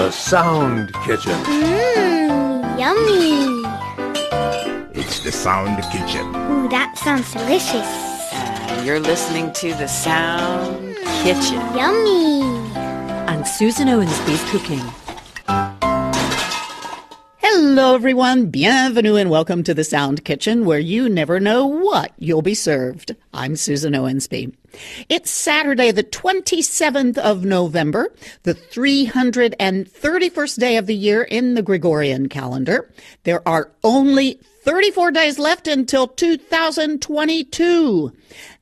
The Sound Kitchen. Mmm, yummy. It's the Sound Kitchen. Ooh, that sounds delicious. Uh, you're listening to The Sound Kitchen. Yummy. And Susan Owen's Owensby's cooking. Hello, everyone. Bienvenue and welcome to the Sound Kitchen, where you never know what you'll be served. I'm Susan Owensby. It's Saturday, the 27th of November, the 331st day of the year in the Gregorian calendar. There are only 34 days left until 2022.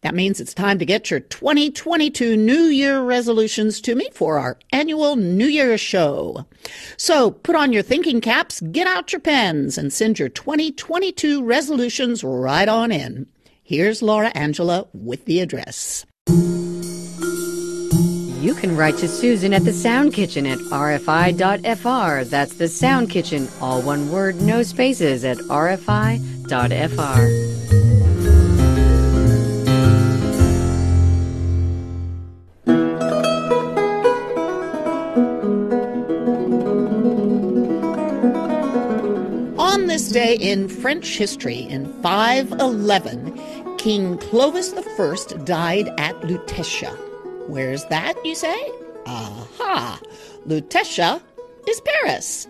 That means it's time to get your 2022 New Year resolutions to me for our annual New Year's show. So put on your thinking caps, get out your pens, and send your 2022 resolutions right on in. Here's Laura Angela with the address. You can write to Susan at the Sound Kitchen at rfi.fr. That's the Sound Kitchen, all one word, no spaces, at rfi.fr. in French history, in 511, King Clovis I died at Lutetia. Where's that, you say? Aha! Lutetia is Paris.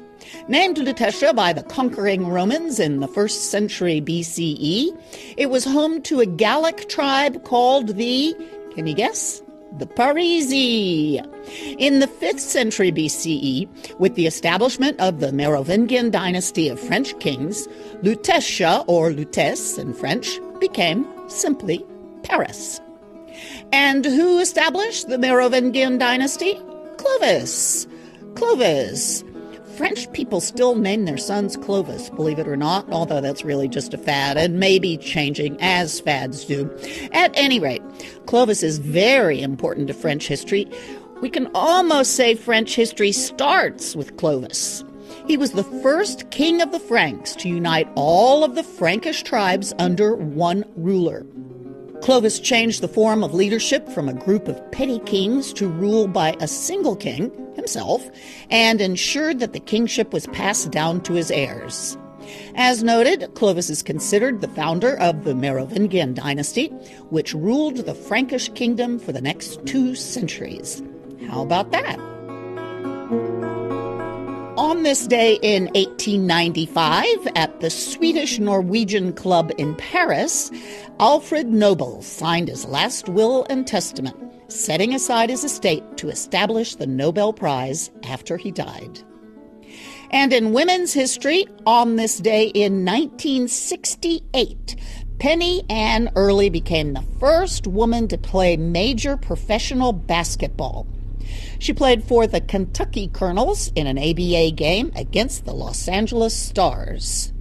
Named Lutetia by the conquering Romans in the first century BCE, it was home to a Gallic tribe called the, can you guess? The Parisi. In the 5th century BCE, with the establishment of the Merovingian dynasty of French kings, Lutetia, or Lutece in French, became simply Paris. And who established the Merovingian dynasty? Clovis. Clovis. French people still name their sons Clovis, believe it or not, although that's really just a fad and maybe changing as fads do. At any rate, Clovis is very important to French history. We can almost say French history starts with Clovis. He was the first king of the Franks to unite all of the Frankish tribes under one ruler. Clovis changed the form of leadership from a group of petty kings to rule by a single king, himself, and ensured that the kingship was passed down to his heirs. As noted, Clovis is considered the founder of the Merovingian dynasty, which ruled the Frankish kingdom for the next two centuries. How about that? On this day in 1895, at the Swedish Norwegian Club in Paris, Alfred Nobel signed his last will and testament, setting aside his estate to establish the Nobel Prize after he died. And in women's history, on this day in 1968, Penny Ann Early became the first woman to play major professional basketball. She played for the Kentucky Colonels in an ABA game against the Los Angeles Stars.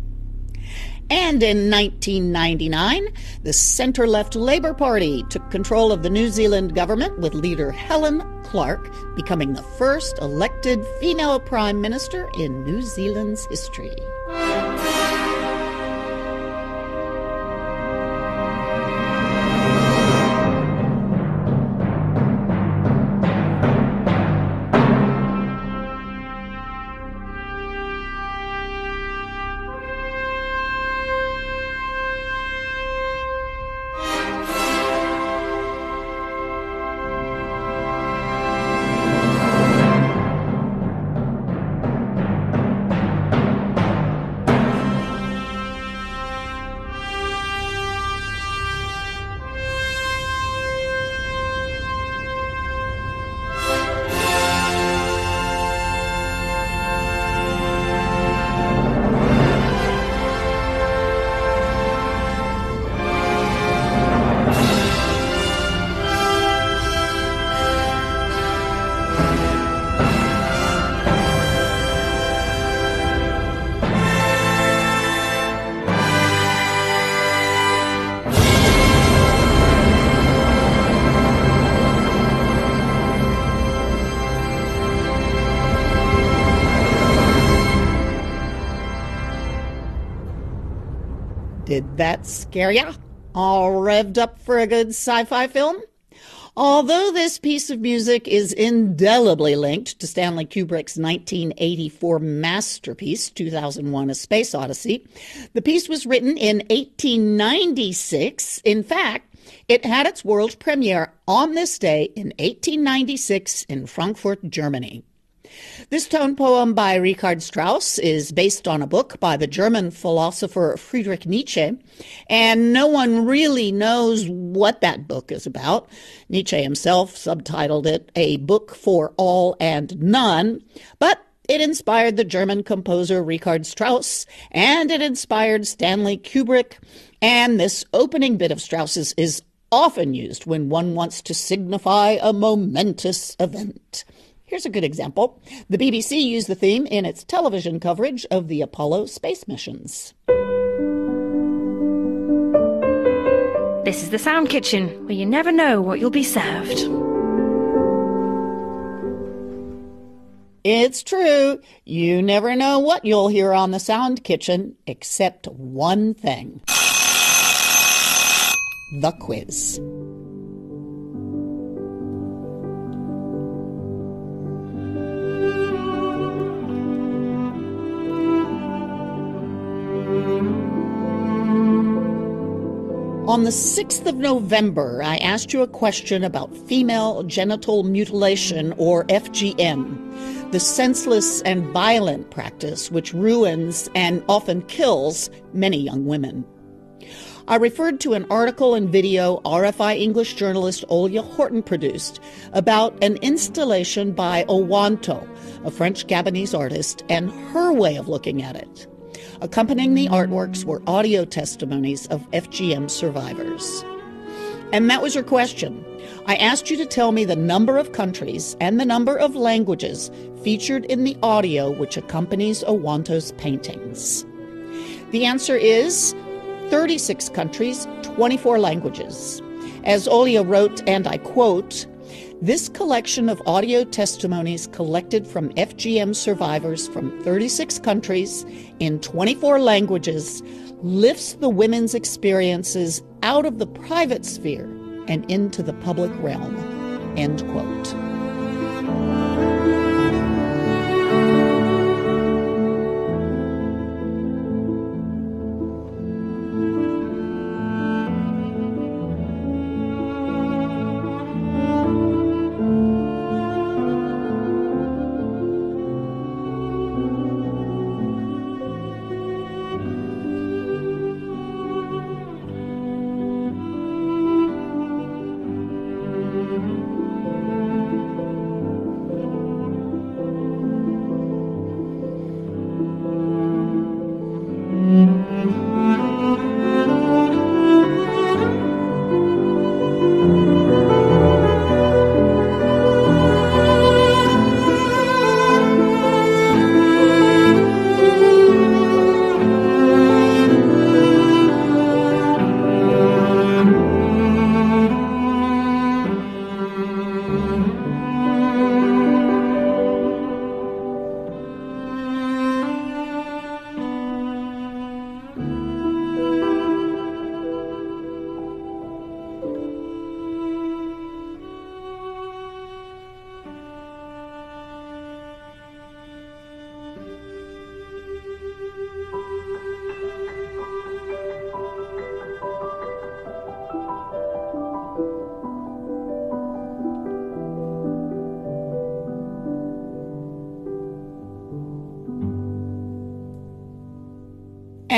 And in 1999, the center left Labour Party took control of the New Zealand government with leader Helen Clark becoming the first elected female prime minister in New Zealand's history. Did that scare ya? All revved up for a good sci fi film? Although this piece of music is indelibly linked to Stanley Kubrick's 1984 masterpiece, 2001 A Space Odyssey, the piece was written in 1896. In fact, it had its world premiere on this day in 1896 in Frankfurt, Germany. This tone poem by Richard Strauss is based on a book by the German philosopher Friedrich Nietzsche, and no one really knows what that book is about. Nietzsche himself subtitled it A Book for All and None, but it inspired the German composer Richard Strauss, and it inspired Stanley Kubrick, and this opening bit of Strauss's is often used when one wants to signify a momentous event. Here's a good example. The BBC used the theme in its television coverage of the Apollo space missions. This is the Sound Kitchen, where you never know what you'll be served. It's true. You never know what you'll hear on the Sound Kitchen, except one thing the quiz. On the 6th of November, I asked you a question about female genital mutilation, or FGM, the senseless and violent practice which ruins and often kills many young women. I referred to an article and video RFI English journalist Olya Horton produced about an installation by Owanto, a French Gabonese artist, and her way of looking at it. Accompanying the artworks were audio testimonies of FGM survivors. And that was your question. I asked you to tell me the number of countries and the number of languages featured in the audio which accompanies Owanto's paintings. The answer is 36 countries, 24 languages. As Olya wrote, and I quote, this collection of audio testimonies collected from FGM survivors from 36 countries in 24 languages lifts the women's experiences out of the private sphere and into the public realm. End quote.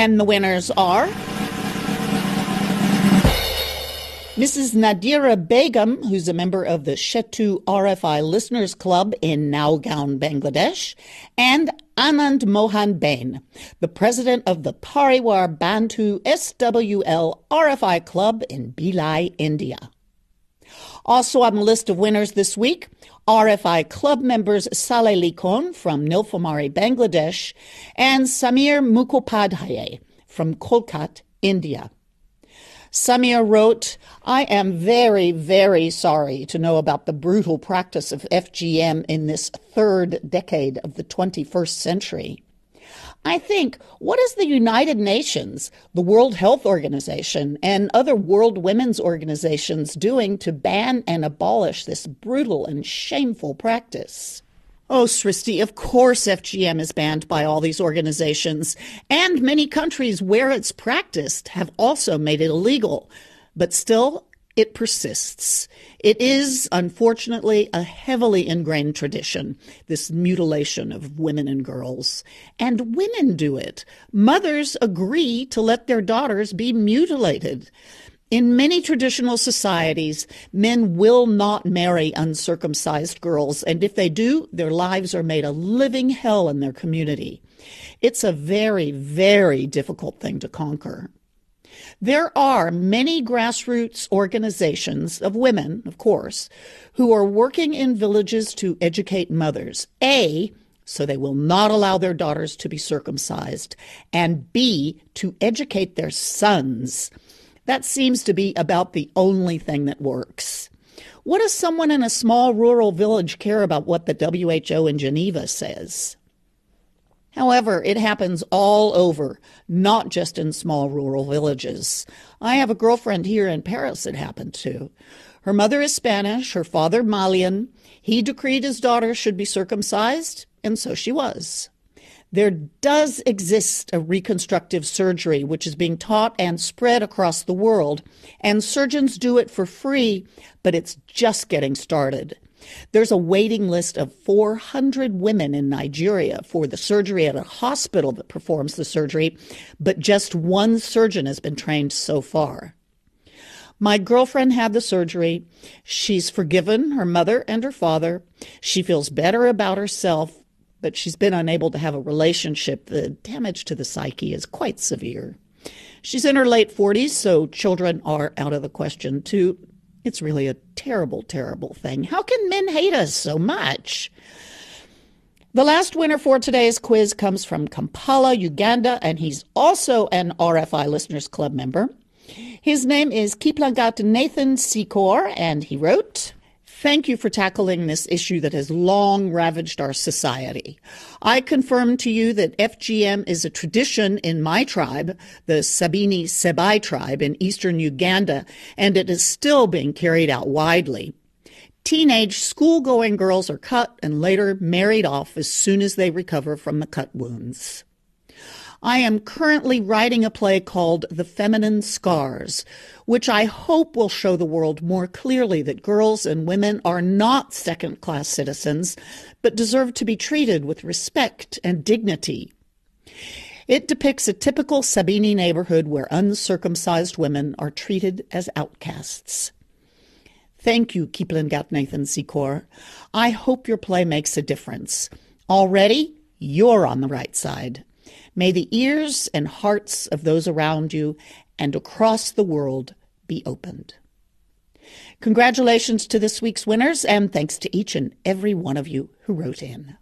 And the winners are Mrs. Nadira Begum, who's a member of the Shetu RFI Listeners Club in Naugaon, Bangladesh, and Anand Mohan Bain, the president of the Pariwar Bantu SWL RFI Club in Bhilai, India. Also on the list of winners this week, RFI club members Saleh Likon from Nilphamari, Bangladesh, and Samir Mukhopadhyay from Kolkata, India. Samir wrote, I am very, very sorry to know about the brutal practice of FGM in this third decade of the 21st century. I think, what is the United Nations, the World Health Organization, and other world women's organizations doing to ban and abolish this brutal and shameful practice? Oh, Sristi, of course FGM is banned by all these organizations, and many countries where it's practiced have also made it illegal. But still, it persists. It is, unfortunately, a heavily ingrained tradition, this mutilation of women and girls. And women do it. Mothers agree to let their daughters be mutilated. In many traditional societies, men will not marry uncircumcised girls, and if they do, their lives are made a living hell in their community. It's a very, very difficult thing to conquer. There are many grassroots organizations of women, of course, who are working in villages to educate mothers. A, so they will not allow their daughters to be circumcised, and B, to educate their sons. That seems to be about the only thing that works. What does someone in a small rural village care about what the WHO in Geneva says? However, it happens all over, not just in small rural villages. I have a girlfriend here in Paris it happened to. Her mother is Spanish, her father Malian. He decreed his daughter should be circumcised, and so she was. There does exist a reconstructive surgery which is being taught and spread across the world, and surgeons do it for free, but it's just getting started. There's a waiting list of 400 women in Nigeria for the surgery at a hospital that performs the surgery, but just one surgeon has been trained so far. My girlfriend had the surgery. She's forgiven her mother and her father. She feels better about herself but she's been unable to have a relationship. The damage to the psyche is quite severe. She's in her late 40s, so children are out of the question, too. It's really a terrible, terrible thing. How can men hate us so much? The last winner for today's quiz comes from Kampala, Uganda, and he's also an RFI Listeners Club member. His name is Kiplangat Nathan Sikor, and he wrote, Thank you for tackling this issue that has long ravaged our society. I confirm to you that FGM is a tradition in my tribe, the Sabini Sebai tribe in eastern Uganda, and it is still being carried out widely. Teenage school-going girls are cut and later married off as soon as they recover from the cut wounds. I am currently writing a play called The Feminine Scars, which I hope will show the world more clearly that girls and women are not second class citizens, but deserve to be treated with respect and dignity. It depicts a typical Sabini neighborhood where uncircumcised women are treated as outcasts. Thank you, Kiplangat Nathan Secor. I hope your play makes a difference. Already, you're on the right side. May the ears and hearts of those around you and across the world be opened. Congratulations to this week's winners, and thanks to each and every one of you who wrote in.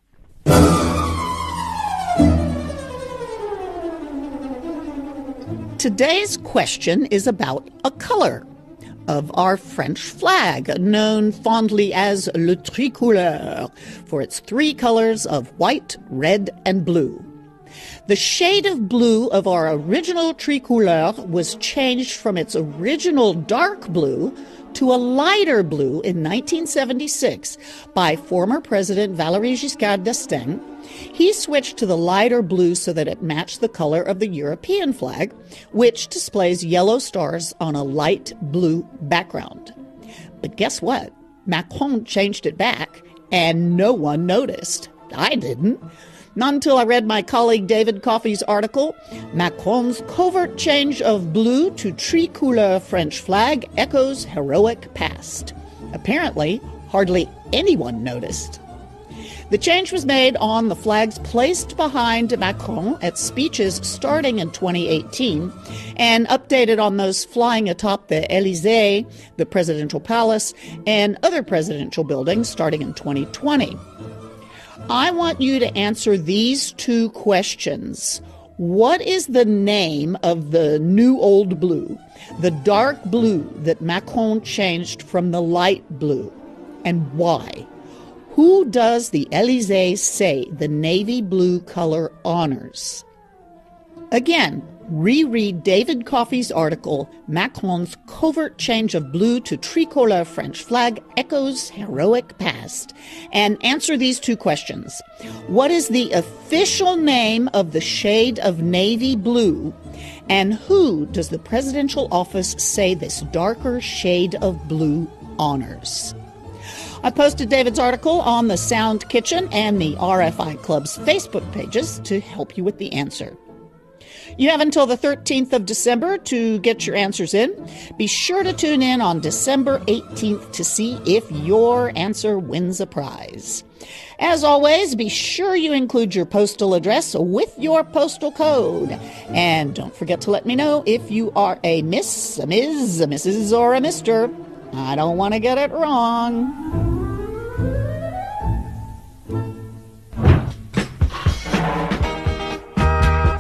Today's question is about a color of our French flag, known fondly as le tricolore, for its three colors of white, red, and blue. The shade of blue of our original tricolore was changed from its original dark blue to a lighter blue in 1976 by former President Valéry Giscard d'Estaing. He switched to the lighter blue so that it matched the color of the European flag, which displays yellow stars on a light blue background. But guess what? Macron changed it back, and no one noticed. I didn't. Not until I read my colleague David Coffey's article, Macron's covert change of blue to tricolor French flag echoes heroic past. Apparently, hardly anyone noticed. The change was made on the flags placed behind Macron at speeches starting in 2018 and updated on those flying atop the Elysee, the presidential palace, and other presidential buildings starting in 2020. I want you to answer these two questions. What is the name of the new old blue, the dark blue that Macron changed from the light blue, and why? Who does the Elysee say the navy blue color honors? Again, reread David Coffey's article, Macron's Covert Change of Blue to Tricolor French Flag Echoes Heroic Past, and answer these two questions. What is the official name of the shade of navy blue? And who does the presidential office say this darker shade of blue honors? I posted David's article on the Sound Kitchen and the RFI Club's Facebook pages to help you with the answer. You have until the 13th of December to get your answers in. Be sure to tune in on December 18th to see if your answer wins a prize. As always, be sure you include your postal address with your postal code. And don't forget to let me know if you are a Miss, a Ms., a Mrs., or a Mr. I don't want to get it wrong.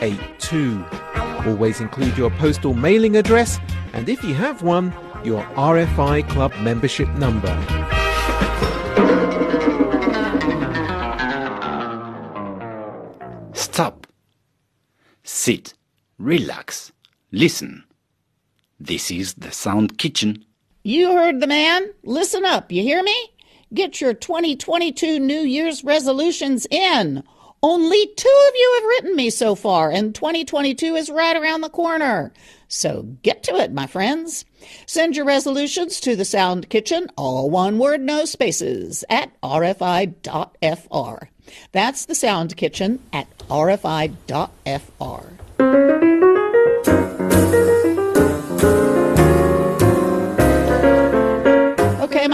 31129682. Always include your postal mailing address and if you have one, your RFI Club membership number. Stop. Sit. Relax. Listen. This is the Sound Kitchen. You heard the man. Listen up. You hear me? Get your 2022 New Year's resolutions in. Only two of you have written me so far, and 2022 is right around the corner. So get to it, my friends. Send your resolutions to the Sound Kitchen, all one word, no spaces, at rfi.fr. That's the Sound Kitchen at rfi.fr.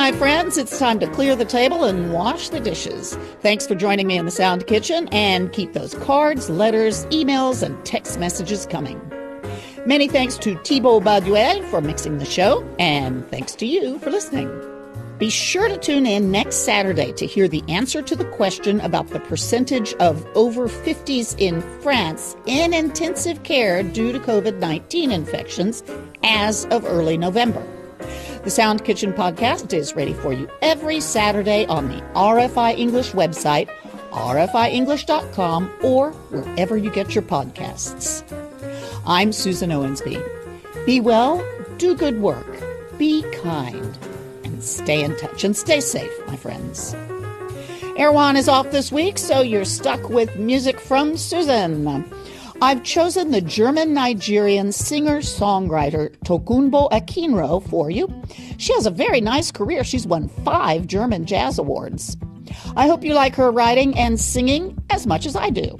my friends, it's time to clear the table and wash the dishes. Thanks for joining me in the Sound Kitchen and keep those cards, letters, emails, and text messages coming. Many thanks to Thibaut Baduel for mixing the show, and thanks to you for listening. Be sure to tune in next Saturday to hear the answer to the question about the percentage of over 50s in France in intensive care due to COVID 19 infections as of early November. The Sound Kitchen podcast is ready for you every Saturday on the RFI English website, rfienglish.com, or wherever you get your podcasts. I'm Susan Owensby. Be well, do good work, be kind, and stay in touch and stay safe, my friends. Erwan is off this week, so you're stuck with music from Susan. I've chosen the German Nigerian singer songwriter Tokunbo Akinro for you. She has a very nice career. She's won five German Jazz Awards. I hope you like her writing and singing as much as I do.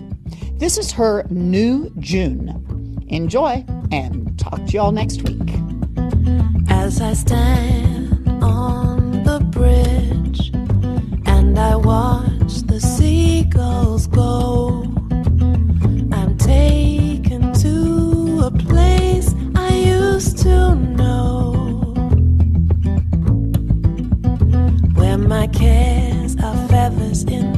This is her new June. Enjoy and talk to y'all next week. As I stand on the bridge and I watch the seagulls go, to know where my cares are feathers in